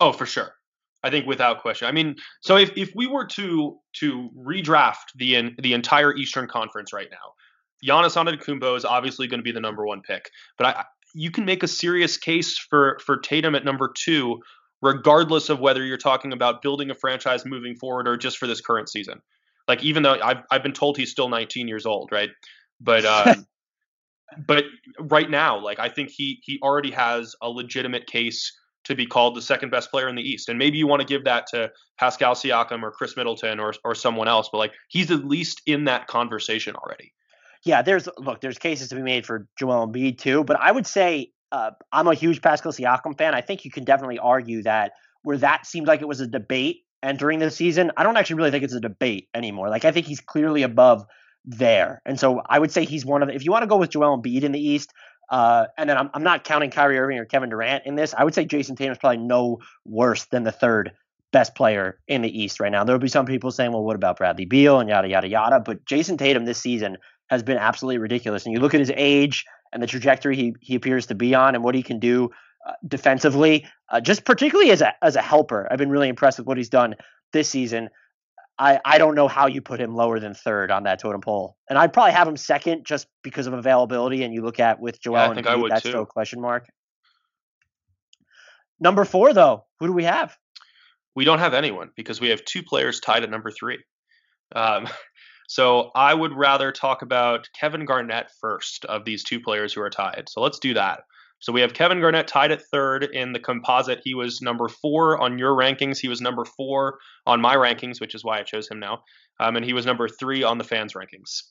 Oh, for sure. I think without question. I mean, so if, if we were to to redraft the the entire Eastern Conference right now, Giannis Antetokounmpo is obviously going to be the number one pick, but I, you can make a serious case for for Tatum at number two, regardless of whether you're talking about building a franchise moving forward or just for this current season. Like even though I've I've been told he's still 19 years old, right? But um, but right now, like I think he he already has a legitimate case to be called the second best player in the East. And maybe you want to give that to Pascal Siakam or Khris Middleton or or someone else, but like he's at least in that conversation already. Yeah, there's look, there's cases to be made for Joel Embiid too, but I would say uh, I'm a huge Pascal Siakam fan. I think you can definitely argue that where that seemed like it was a debate entering the season, I don't actually really think it's a debate anymore. Like I think he's clearly above there. And so I would say he's one of the, if you want to go with Joel Embiid in the East, uh, and then I'm, I'm not counting Kyrie Irving or Kevin Durant in this. I would say Jayson Tatum is probably no worse than the third best player in the East right now. There will be some people saying, well, what about Bradley Beal and yada, yada, yada. But Jayson Tatum this season has been absolutely ridiculous. And you look at his age and the trajectory he, he appears to be on and what he can do uh, defensively, uh, just particularly as a, as a helper. I've been really impressed with what he's done this season. I, I don't know how you put him lower than third on that totem pole. And I'd probably have him second just because of availability. And you look at with Joel Embiid, that's still a question mark. Number four, though, who do we have? We don't have anyone because we have two players tied at number three. Um, so I would rather talk about Kevin Garnett first of these two players who are tied. So let's do that. So we have Kevin Garnett tied at third in the composite. He was number four on your rankings. He was number four on my rankings, which is why I chose him now. Um, and he was number three on the fans' rankings.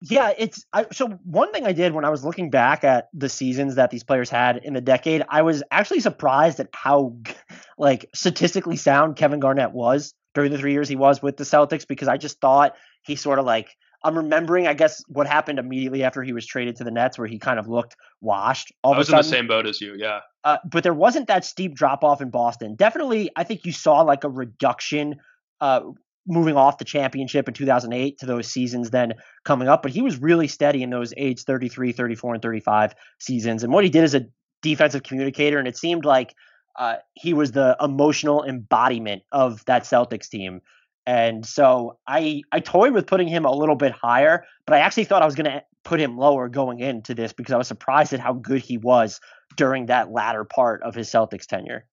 Yeah, it's I, so one thing I did when I was looking back at the seasons that these players had in the decade, I was actually surprised at how like statistically sound Kevin Garnett was during the three years he was with the Celtics because I just thought he sort of like I'm remembering, I guess, what happened immediately after he was traded to the Nets, where he kind of looked washed. All I was in the same boat as you, yeah. Uh, but there wasn't that steep drop off in Boston. Definitely, I think you saw like a reduction uh, moving off the championship in 2008 to those seasons then coming up. But he was really steady in those age 33, 34, and 35 seasons. And what he did as a defensive communicator, and it seemed like uh, he was the emotional embodiment of that Celtics team. And so I I toyed with putting him a little bit higher, but I actually thought I was going to put him lower going into this because I was surprised at how good he was during that latter part of his Celtics tenure.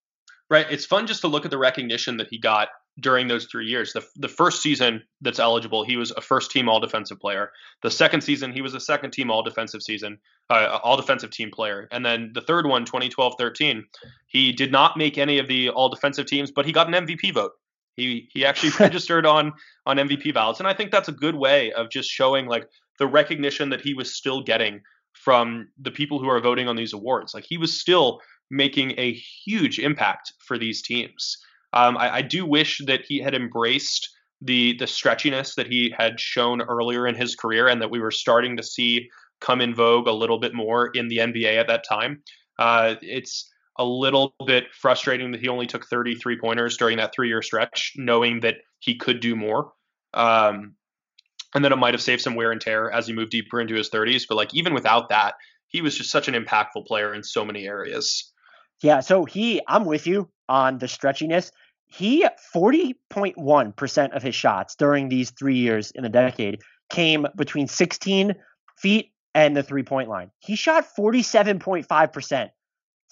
Right. It's fun just to look at the recognition that he got during those three years. The, the first season that's eligible, he was a first team all defensive player. The second season, he was a second team all defensive season, uh, all defensive team player. And then the third one, 2012 13, he did not make any of the all defensive teams, but he got an MVP vote. He he actually registered on on MVP ballots, and I think that's a good way of just showing like the recognition that he was still getting from the people who are voting on these awards. Like he was still making a huge impact for these teams. Um, I, I do wish that he had embraced the the stretchiness that he had shown earlier in his career, and that we were starting to see come in vogue a little bit more in the NBA at that time. Uh, it's a little bit frustrating that he only took 33 pointers during that three year stretch, knowing that he could do more. Um, and then it might have saved some wear and tear as he moved deeper into his 30s. But like even without that, he was just such an impactful player in so many areas. Yeah, so he, I'm with you on the stretchiness. He 40.1% of his shots during these three years in the decade came between 16 feet and the three point line. He shot 47.5%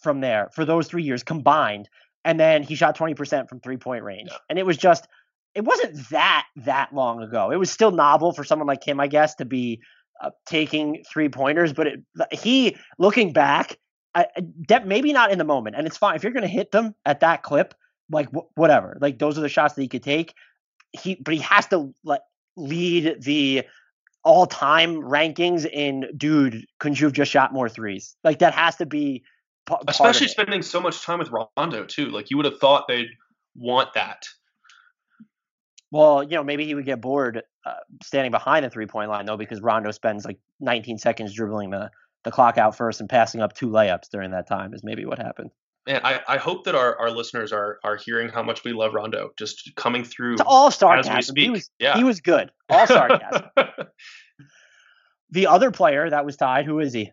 from there for those three years combined. And then he shot 20% from three point range. Yeah. And it was just, it wasn't that, that long ago. It was still novel for someone like him, I guess, to be uh, taking three pointers. But it, he, looking back, I, maybe not in the moment. And it's fine. If you're going to hit them at that clip, like whatever, like those are the shots that he could take. He, but he has to like lead the all-time rankings in dude couldn't you have just shot more threes like that has to be p- especially spending so much time with rondo too like you would have thought they'd want that well you know maybe he would get bored uh, standing behind the three-point line though because rondo spends like 19 seconds dribbling the the clock out first and passing up two layups during that time is maybe what happened Man, I, I hope that our, our listeners are are hearing how much we love Rondo, just coming through. It's all sarcasm. He was, yeah. he was good. All sarcasm. the other player that was tied, who is he?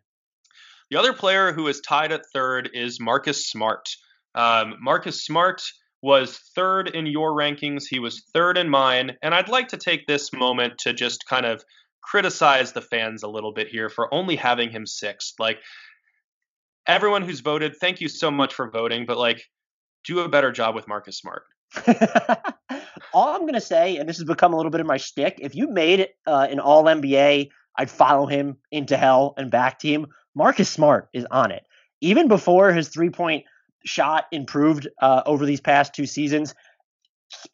The other player who is tied at third is Marcus Smart. Um, Marcus Smart was third in your rankings. He was third in mine. And I'd like to take this moment to just kind of criticize the fans a little bit here for only having him sixth. Like, everyone who's voted, thank you so much for voting, but like, do a better job with Marcus Smart. all I'm gonna say, and this has become a little bit of my shtick, if you made uh, an All NBA, I'd follow him into hell and back team. Marcus Smart is on it. Even before his three point shot improved uh, over these past two seasons,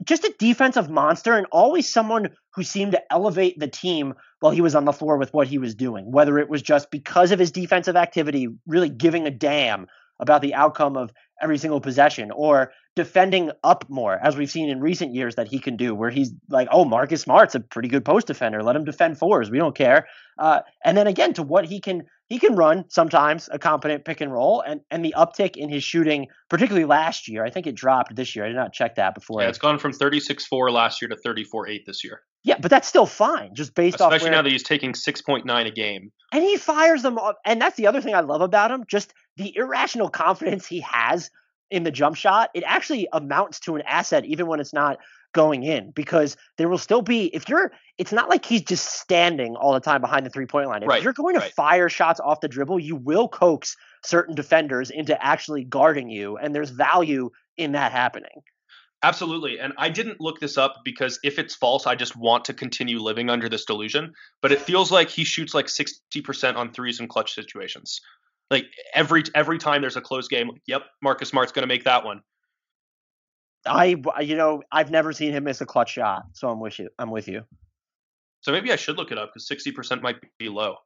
just a defensive monster and always someone who seemed to elevate the team while he was on the floor with what he was doing, whether it was just because of his defensive activity, really giving a damn about the outcome of every single possession, or defending up more, as we've seen in recent years that he can do, where he's like, oh, Marcus Smart's a pretty good post defender. Let him defend fours. We don't care. Uh, and then again, to what he can he can run sometimes a competent pick and roll, and and the uptick in his shooting, particularly last year, I think it dropped this year. I did not check that before. Yeah, it's gone from 36-4 last year to 34-8 this year. Yeah, but that's still fine, just based Especially off. Especially now that he's taking 6.9 a game. And he fires them up, and that's the other thing I love about him, just the irrational confidence he has in the jump shot. It actually amounts to an asset, even when it's not going in because there will still be if you're it's not like he's just standing all the time behind the three point line. If right, you're going to right. fire shots off the dribble, you will coax certain defenders into actually guarding you and there's value in that happening. Absolutely. And I didn't look this up because if it's false, I just want to continue living under this delusion. But it feels like he shoots like 60% on threes in clutch situations. Like every every time there's a close game, yep, Marcus Smart's going to make that one. I you know I've never seen him miss a clutch shot, so I'm with you. I'm with you. So maybe I should look it up because sixty percent might be low.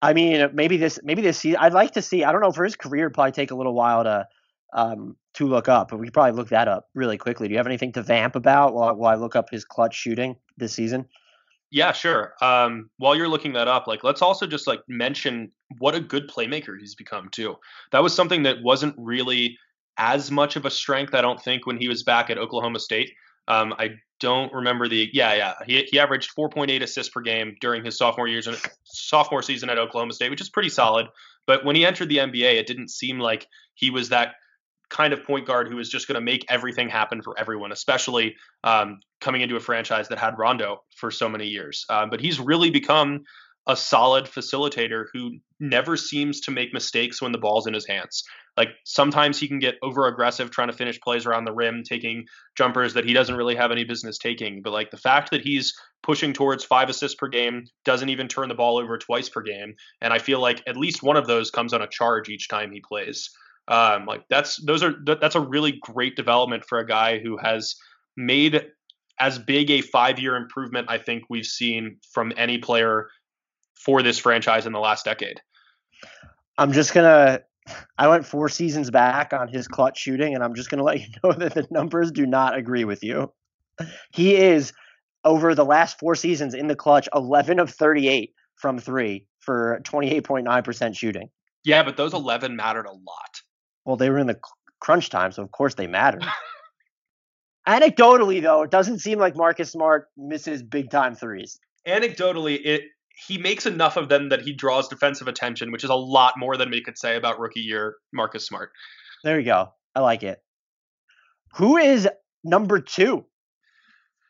I mean, maybe this maybe this season. I'd like to see. I don't know for his career, probably take a little while to um, to look up, but we could probably look that up really quickly. Do you have anything to vamp about while, while I look up his clutch shooting this season? Yeah, sure. Um, while you're looking that up, like let's also just like mention what a good playmaker he's become too. That was something that wasn't really as much of a strength, I don't think, when he was back at Oklahoma State. Um, I don't remember the yeah yeah he, he averaged 4.8 assists per game during his sophomore years and sophomore season at Oklahoma State, which is pretty solid. But when he entered the NBA, it didn't seem like he was that kind of point guard who is just going to make everything happen for everyone, especially um, coming into a franchise that had Rondo for so many years. Um, but he's really become a solid facilitator who never seems to make mistakes when the ball's in his hands. Like sometimes he can get over aggressive trying to finish plays around the rim, taking jumpers that he doesn't really have any business taking. But like the fact that he's pushing towards five assists per game, doesn't even turn the ball over twice per game, and I feel like at least one of those comes on a charge each time he plays. Um, like that's those are that's a really great development for a guy who has made as big a five year improvement I think we've seen from any player for this franchise in the last decade. I'm just gonna I went four seasons back on his clutch shooting, and I'm just going to let you know that the numbers do not agree with you. He is over the last four seasons in the clutch, 11 of 38 from three for 28.9% shooting. Yeah, but those 11 mattered a lot. Well, they were in the crunch time, so of course they mattered. Anecdotally, though, it doesn't seem like Marcus Smart misses big time threes. Anecdotally, it he makes enough of them that he draws defensive attention, which is a lot more than we could say about rookie year Marcus Smart. There you go. I like it. Who is number two?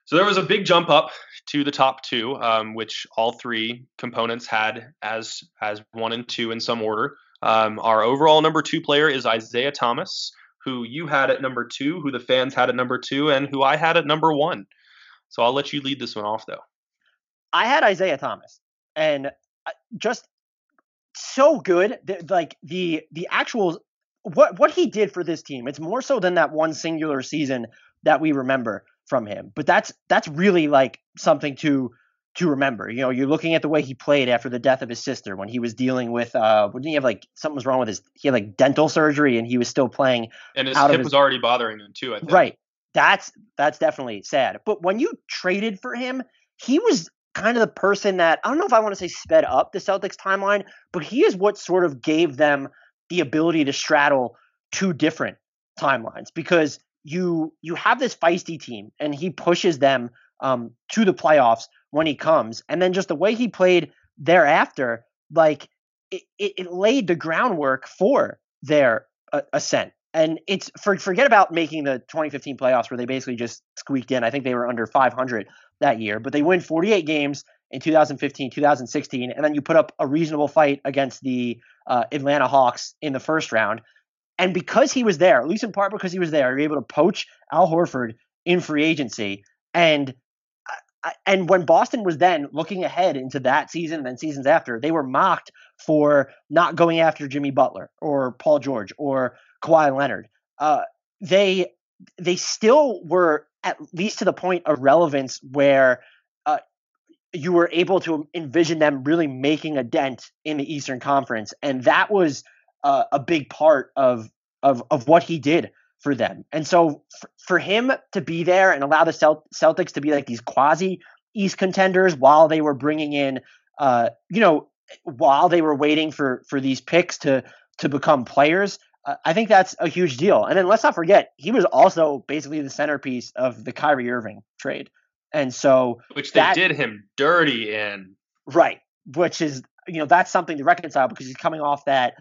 So there was a big jump up to the top two, um, which all three components had as as one and two in some order. Um, our overall number two player is Isaiah Thomas, who you had at number two, who the fans had at number two, and who I had at number one. So I'll let you lead this one off, though. I had Isaiah Thomas, and uh, just so good. Like the the actual what what he did for this team. It's more so than that one singular season that we remember from him. But that's that's really like something to to remember. You know, you're looking at the way he played after the death of his sister when he was dealing with uh didn't he have like something was wrong with his he had like dental surgery and he was still playing and his hip his, was already bothering him too, I think. Right. That's that's definitely sad. But when you traded for him, he was kind of the person that I don't know if I want to say sped up the Celtics timeline, but he is what sort of gave them the ability to straddle two different timelines because you you have this feisty team and he pushes them um, to the playoffs when he comes. And then just the way he played thereafter like it, it, it laid the groundwork for their uh, ascent. And it's for, forget about making the 2015 playoffs where they basically just squeaked in. I think they were under 500 that year but they win 48 games in 2015 2016 and then you put up a reasonable fight against the uh, atlanta hawks in the first round. And because he was there, at least in part because he was there, you're able to poach Al Horford in free agency. And and when Boston was then looking ahead into that season and then seasons after, they were mocked for not going after Jimmy Butler or Paul George or Kawhi Leonard. Uh, they they still were at least to the point of relevance where uh, you were able to envision them really making a dent in the Eastern Conference, and that was uh, a big part of of of what he did for them. And so for, for him to be there and allow the Celt- Celtics to be like these quasi East contenders while they were bringing in, uh, you know, while they were waiting for for these picks to to become players. Uh, I think that's a huge deal. And then let's not forget, he was also basically the centerpiece of the Kyrie Irving trade. And so which they that, did him dirty in. Right. Which is, you know, that's something to reconcile because he's coming off that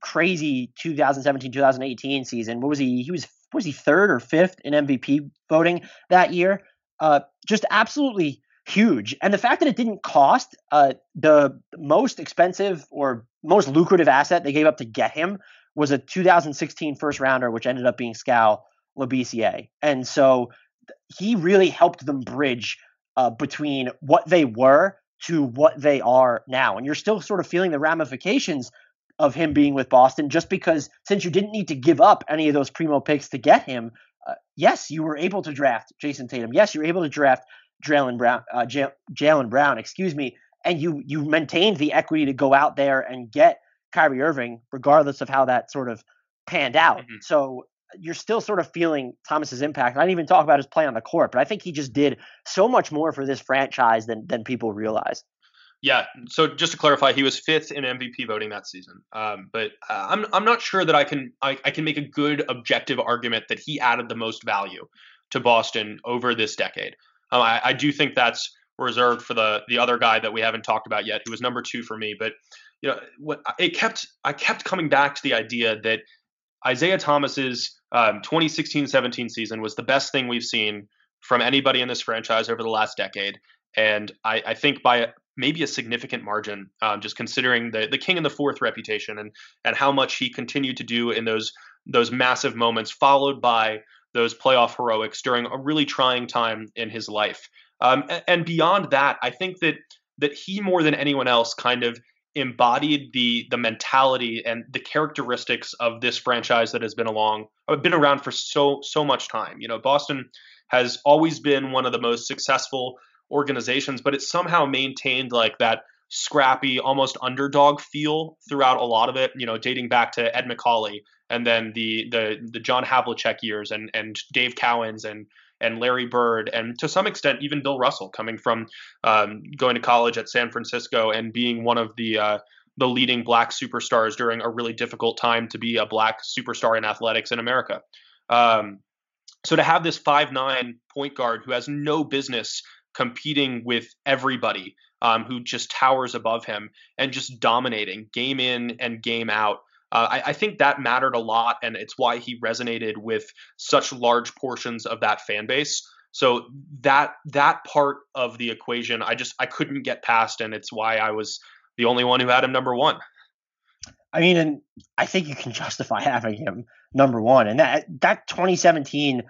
crazy 2017 2018 season. What was he? He was was he third or fifth in MVP voting that year? Uh, just absolutely huge. And the fact that it didn't cost uh, the most expensive or most lucrative asset they gave up to get him was a 2016 first rounder, which ended up being Skal Labissiere. And so he really helped them bridge uh, between what they were to what they are now. And you're still sort of feeling the ramifications of him being with Boston just because since you didn't need to give up any of those primo picks to get him, uh, yes, you were able to draft Jayson Tatum. Yes, you were able to draft Jaylen Brown, uh, Jaylen Brown, excuse me, and you you maintained the equity to go out there and get Kyrie Irving, regardless of how that sort of panned out. Mm-hmm. So you're still sort of feeling Thomas's impact. I didn't even talk about his play on the court, but I think he just did so much more for this franchise than than people realize. Yeah. So just to clarify, he was fifth in MVP voting that season. Um, but uh, I'm I'm not sure that I can I, I can make a good objective argument that he added the most value to Boston over this decade. Um, I, I do think that's reserved for the the other guy that we haven't talked about yet, who was number two for me. But you know, what it kept I kept coming back to the idea that Isaiah Thomas's um, 2016-17 season was the best thing we've seen from anybody in this franchise over the last decade. And I, I think by maybe a significant margin, um, just considering the the king in the fourth reputation and and how much he continued to do in those those massive moments, followed by those playoff heroics during a really trying time in his life. Um, and, beyond that, I think that that he more than anyone else kind of embodied the the mentality and the characteristics of this franchise that has been along uh, been around for so so much time. You know, Boston has always been one of the most successful organizations, but it somehow maintained like that scrappy, almost underdog feel throughout a lot of it. You know, dating back to Ed Macauley and then the the the John Havlicek years and and Dave Cowens and and Larry Bird and to some extent even Bill Russell coming from um, going to college at San Francisco and being one of the uh, the leading black superstars during a really difficult time to be a black superstar in athletics in America. Um, so to have this five nine point guard who has no business competing with everybody, um, who just towers above him and just dominating game in and game out. Uh, I, I, think that mattered a lot, and it's why he resonated with such large portions of that fan base. So that that part of the equation, I just I couldn't get past, and it's why I was the only one who had him number one. I mean, and I think you can justify having him number one, and that that 2017,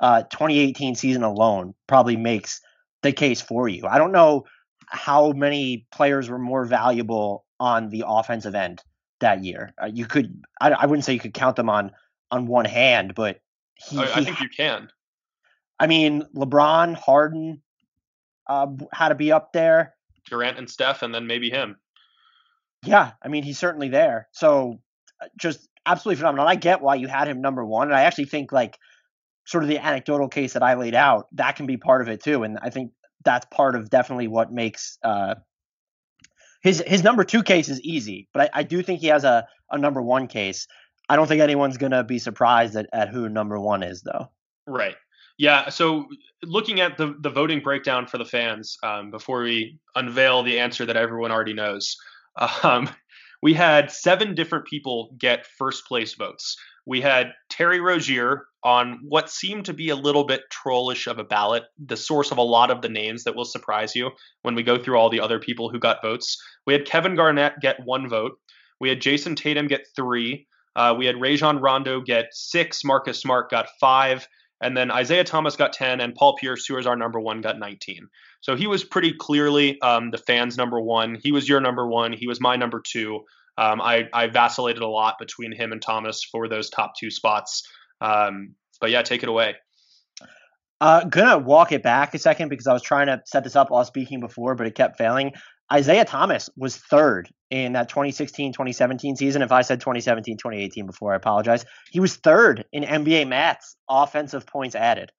uh, 2018 season alone probably makes the case for you. I don't know how many players were more valuable on the offensive end that year. Uh, you could, I, I, wouldn't say you could count them on on one hand, but he, I, I think you can. I mean, LeBron, Harden, uh, had to be up there. Durant and Steph, and then maybe him. Yeah, I mean, he's certainly there. So, uh, just absolutely phenomenal. I get why you had him number one, and I actually think like sort of the anecdotal case that I laid out that can be part of it too. And I think that's part of definitely what makes uh, his his number two case is easy, but I, I do think he has a, a number one case. I don't think anyone's gonna be surprised at, at who number one is though. Right. Yeah. So looking at the the voting breakdown for the fans um, before we unveil the answer that everyone already knows, um, we had seven different people get first place votes. We had Terry Rozier on what seemed to be a little bit trollish of a ballot, the source of a lot of the names that will surprise you when we go through all the other people who got votes. We had Kevin Garnett get one vote. We had Jayson Tatum get three. Uh, we had Rajon Rondo get six. Marcus Smart got five. And then Isaiah Thomas got 10, and Paul Pierce, who is our number one, got 19. So he was pretty clearly um, the fans' number one. He was your number one. He was my number two. Um, I, I, vacillated a lot between him and Thomas for those top two spots. Um, but yeah, take it away. Uh, gonna walk it back a second because I was trying to set this up while speaking before, but it kept failing. Isaiah Thomas was third in that 2016 2017 season. If I said 2017 2018 before, I apologize. He was third in NBA maths offensive points added.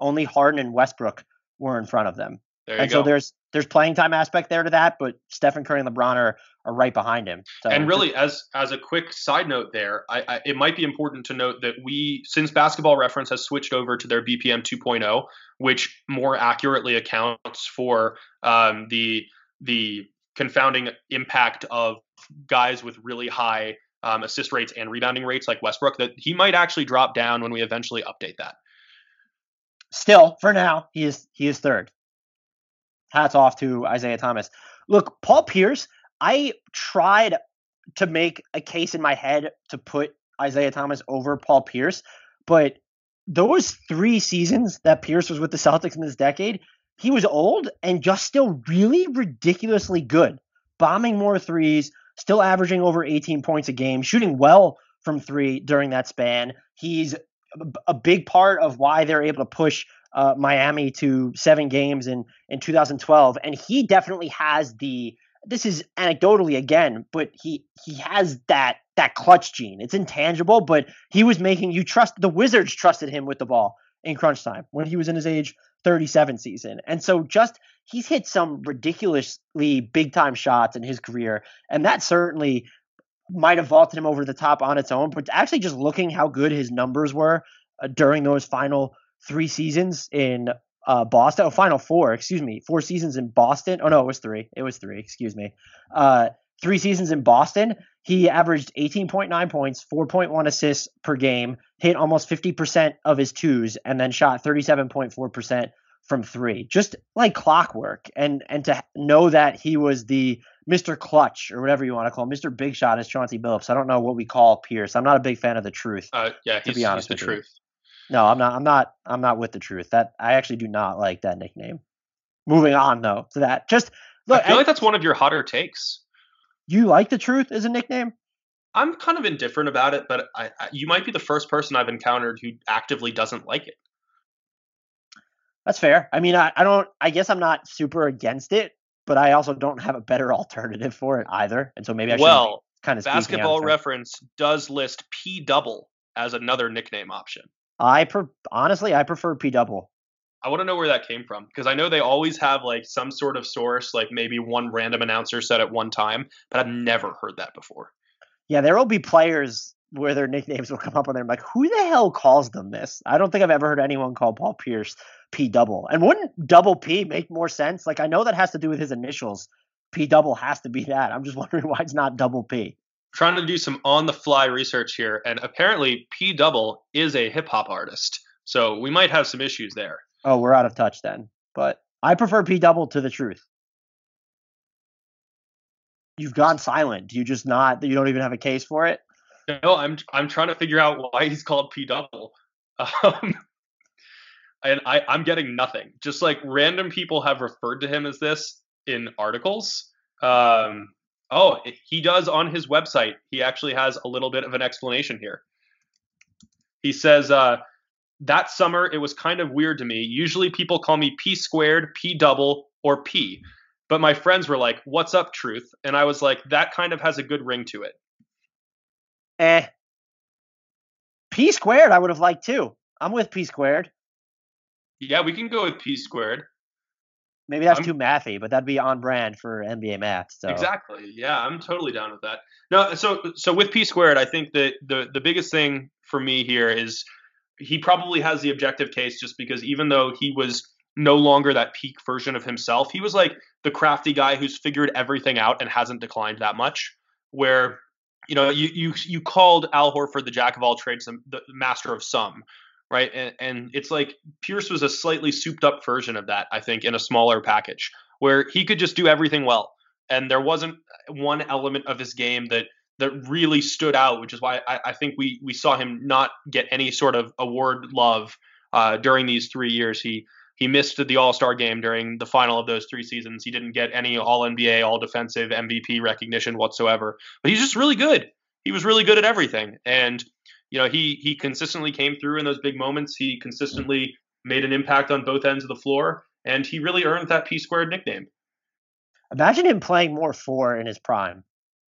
Only Harden and Westbrook were in front of them. and go. so there's there's playing time aspect there to that, but Stephen Curry and LeBron are, are right behind him. So and really, as as a quick side note, there, I, I, it might be important to note that we, since Basketball Reference has switched over to their BPM 2.0, which more accurately accounts for um, the the confounding impact of guys with really high um, assist rates and rebounding rates like Westbrook, that he might actually drop down when we eventually update that. Still, for now, he is he is third hats off to Isaiah Thomas. Look, Paul Pierce, I tried to make a case in my head to put Isaiah Thomas over Paul Pierce, but those three seasons that Pierce was with the Celtics in this decade, he was old and just still really ridiculously good, bombing more threes, still averaging over 18 points a game, shooting well from three during that span. He's a big part of why they're able to push uh, Miami to seven games in in 2012, and he definitely has the. This is anecdotally again, but he he has that that clutch gene. It's intangible, but he was making you trust. The Wizards trusted him with the ball in crunch time when he was in his age 37 season, and so just he's hit some ridiculously big time shots in his career, and that certainly might have vaulted him over the top on its own. But actually, just looking how good his numbers were uh, during those final three seasons in uh, Boston. Oh, final four, excuse me, four seasons in Boston. Oh no, it was three. It was three. Excuse me. Uh, three seasons in Boston. He averaged 18.9 points, 4.1 assists per game, hit almost 50% of his twos, and then shot 37.4% from three. Just like clockwork. And and to know that he was the Mr. Clutch or whatever you want to call him, Mr. Big Shot is Chauncey Billups. I don't know what we call Pierce. I'm not a big fan of the truth. Uh, yeah, to be honest, the truth. No, I'm not. I'm not. I'm not with the truth. That I actually do not like that nickname. Moving on though to that, just look. I feel I, like that's one of your hotter takes. You like the truth as a nickname? I'm kind of indifferent about it, but I, I, you might be the first person I've encountered who actively doesn't like it. That's fair. I mean, I, I don't. I guess I'm not super against it, but I also don't have a better alternative for it either. And so maybe I should well, kind of basketball reference does list P double as another nickname option. I per- honestly I prefer P double. I want to know where that came from because I know they always have like some sort of source, like maybe one random announcer said at one time, but I've never heard that before. Yeah, there will be players where their nicknames will come up on there. I'm like, who the hell calls them this? I don't think I've ever heard anyone call Paul Pierce P double. And wouldn't double P make more sense? Like I know that has to do with his initials. P double has to be that. I'm just wondering why it's not double P. Trying to do some on the fly research here, and apparently P double is a hip hop artist. So we might have some issues there. Oh, we're out of touch then. But I prefer P double to the truth. You've gone silent. Do you just not you don't even have a case for it? No, I'm I'm trying to figure out why he's called P double. Um, and I, I'm getting nothing. Just like random people have referred to him as this in articles. Um, oh, he does on his website. He actually has a little bit of an explanation here. He says, uh, that summer it was kind of weird to me. Usually people call me P squared, P double, or P. But my friends were like, "What's up, truth?" And I was like, "That kind of has a good ring to it." Eh. P squared, I would have liked too. I'm with P squared. Yeah, we can go with P squared. Maybe that's I'm, too mathy, but that'd be on brand for NBA math. So exactly, yeah, I'm totally down with that. No, so so with P squared, I think that the the biggest thing for me here is he probably has the objective case just because even though he was no longer that peak version of himself, he was like the crafty guy who's figured everything out and hasn't declined that much. Where you know, you you you called Al Horford the jack of all trades, the master of some, right? And, and it's like Pierce was a slightly souped up version of that, I think, in a smaller package where he could just do everything well, and there wasn't one element of his game that that really stood out, which is why I, I think we we saw him not get any sort of award love uh, during these three years. He he missed the All Star game during the final of those three seasons. He didn't get any All NBA, All Defensive, MVP recognition whatsoever. But he's just really good. He was really good at everything, and you know he he consistently came through in those big moments. He consistently made an impact on both ends of the floor, and he really earned that P squared nickname. Imagine him playing more four in his prime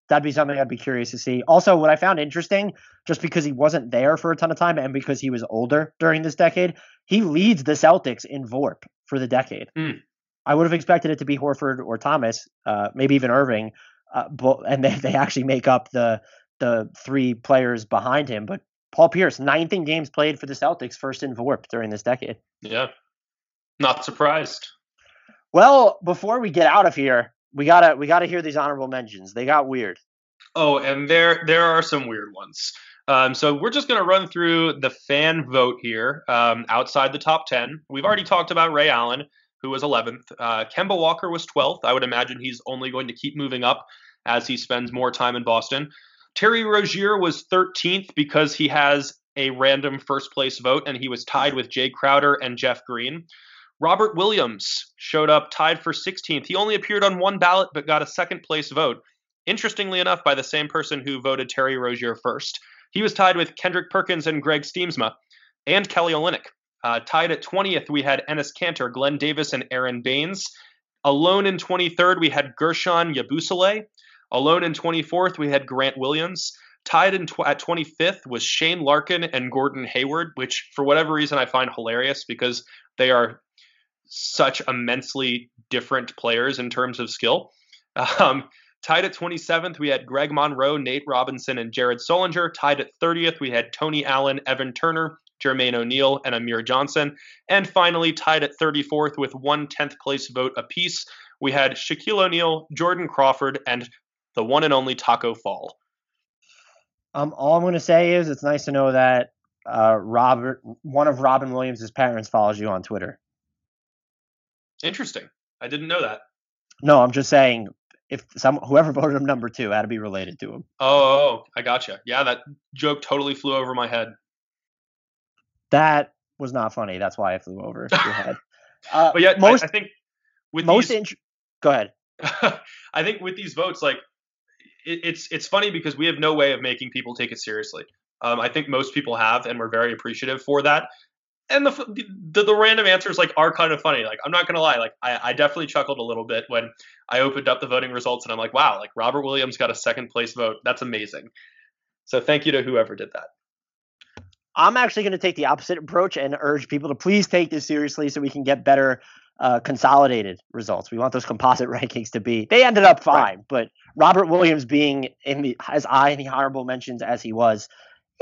that'd be something I'd be curious to see. Also, what I found interesting, just because he wasn't there for a ton of time and because he was older during this decade, he leads the Celtics in VORP for the decade. Mm. I would have expected it to be Horford or Thomas, uh, maybe even Irving, uh, but, and they, they actually make up the the three players behind him. But Paul Pierce, ninth in games played for the Celtics, first in VORP during this decade. Yeah, not surprised. Well, before we get out of here, we gotta we gotta hear these honorable mentions. They got weird. Oh, and there there are some weird ones. Um, so we're just going to run through the fan vote here um, outside the top 10. We've already talked about Ray Allen, who was 11th. Uh, Kemba Walker was 12th. I would imagine he's only going to keep moving up as he spends more time in Boston. Terry Rozier was 13th because he has a random first place vote, and he was tied with Jae Crowder and Jeff Green. Robert Williams showed up tied for 16th. He only appeared on one ballot but got a second place vote. Interestingly enough, by the same person who voted Terry Rozier first. He was tied with Kendrick Perkins and Greg Stiemsma and Kelly Olynyk. Uh, tied at 20th, we had Enes Kanter, Glenn Davis, and Aron Baynes. Alone in 23rd, we had Guerschon Yabusele. Alone in 24th, we had Grant Williams. Tied in tw- at 25th was Shane Larkin and Gordon Hayward, which for whatever reason I find hilarious because they are such immensely different players in terms of skill. Um, tied at 27th, we had Greg Monroe, Nate Robinson, and Jared Sullinger. Tied at 30th, we had Tony Allen, Evan Turner, Jermaine O'Neal, and Amir Johnson. And finally, tied at 34th with one 10th place vote apiece, we had Shaquille O'Neal, Jordan Crawford, and the one and only Taco Fall. Um, all I'm going to say is it's nice to know that uh, Robert, one of Robin Williams' parents, follows you on Twitter. Interesting. I didn't know that. No, I'm just saying if some whoever voted him number two had to be related to him. Oh, oh, oh, I gotcha. Yeah, that joke totally flew over my head. That was not funny. That's why I flew over your head. Uh, but yeah, most, I, I think with most. These, int- go ahead. I think with these votes, like it, it's it's funny because we have no way of making people take it seriously. Um, I think most people have, and we're very appreciative for that. and the, the, the random answers like are kind of funny. Like I'm not gonna lie, like I, I definitely chuckled a little bit when I opened up the voting results and I'm like, wow, like Robert Williams got a second place vote. That's amazing. So thank you to whoever did that. I'm actually going to take the opposite approach and urge people to please take this seriously so we can get better uh, consolidated results. We want those composite rankings to be. They ended up fine, right. but Robert Williams being in the as I in the honorable mentions as he was,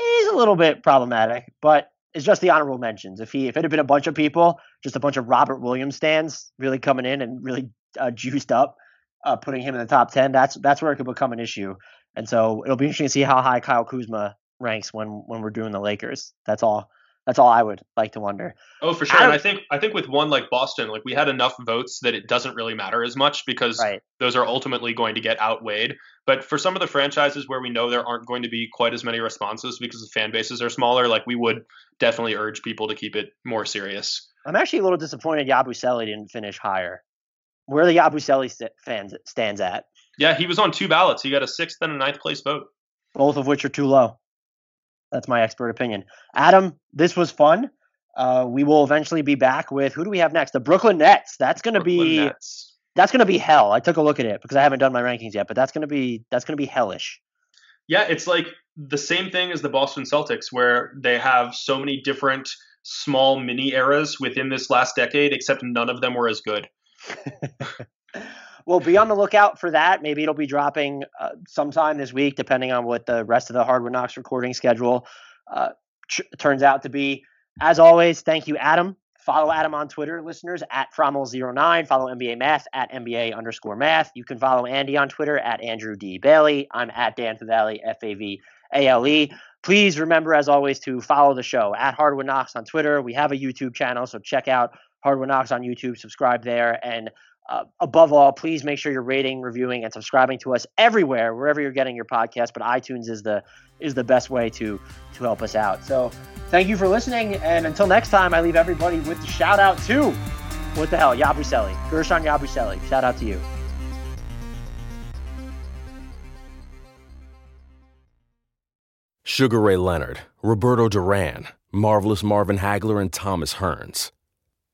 is a little bit problematic. But it's just the honorable mentions. If he if it had been a bunch of people, just a bunch of Robert Williams stands really coming in and really uh, juiced up, uh, putting him in the top ten, that's that's where it could become an issue. And so it'll be interesting to see how high Kyle Kuzma ranks when when we're doing the Lakers. That's all. That's all I would like to wonder. Oh, for sure. I and I think I think with one like Boston, like we had enough votes that it doesn't really matter as much because right. those are ultimately going to get outweighed. But for some of the franchises where we know there aren't going to be quite as many responses because the fan bases are smaller, like we would definitely urge people to keep it more serious. I'm actually a little disappointed Yabusele didn't finish higher. Where the Yabusele fans stands at? Yeah, he was on two ballots. He got a sixth and a ninth place vote. Both of which are too low. That's my expert opinion. Adam, this was fun. Uh, we will eventually be back with who do we have next? The Brooklyn Nets. That's going to be Nets. that's going to be hell. I took a look at it because I haven't done my rankings yet, but that's going to be that's going to be hellish. Yeah, it's like the same thing as the Boston Celtics, where they have so many different small mini eras within this last decade, except none of them were as good. well, be on the lookout for that. Maybe it'll be dropping uh, sometime this week, depending on what the rest of the Hardwood Knocks recording schedule uh, turns out to be. As always, thank you, Adam. Follow Adam on Twitter, listeners, at Fromal09. Follow NBA Math at NBA underscore math. You can follow Andy on Twitter at Andrew D. Bailey. I'm at Dan Favale, F A V A L E. Please remember, as always, to follow the show at Hardwood Knocks on Twitter. We have a YouTube channel, so check out Hardwood Knocks on YouTube, subscribe there, and uh, above all, please make sure you're rating, reviewing, and subscribing to us everywhere, wherever you're getting your podcast. But iTunes is the is the best way to to help us out. So thank you for listening, and until next time, I leave everybody with the shout out to what the hell, Yabusele, Guerschon Yabusele. Shout out to you. Sugar Ray Leonard, Roberto Duran, Marvelous Marvin Hagler, and Thomas Hearns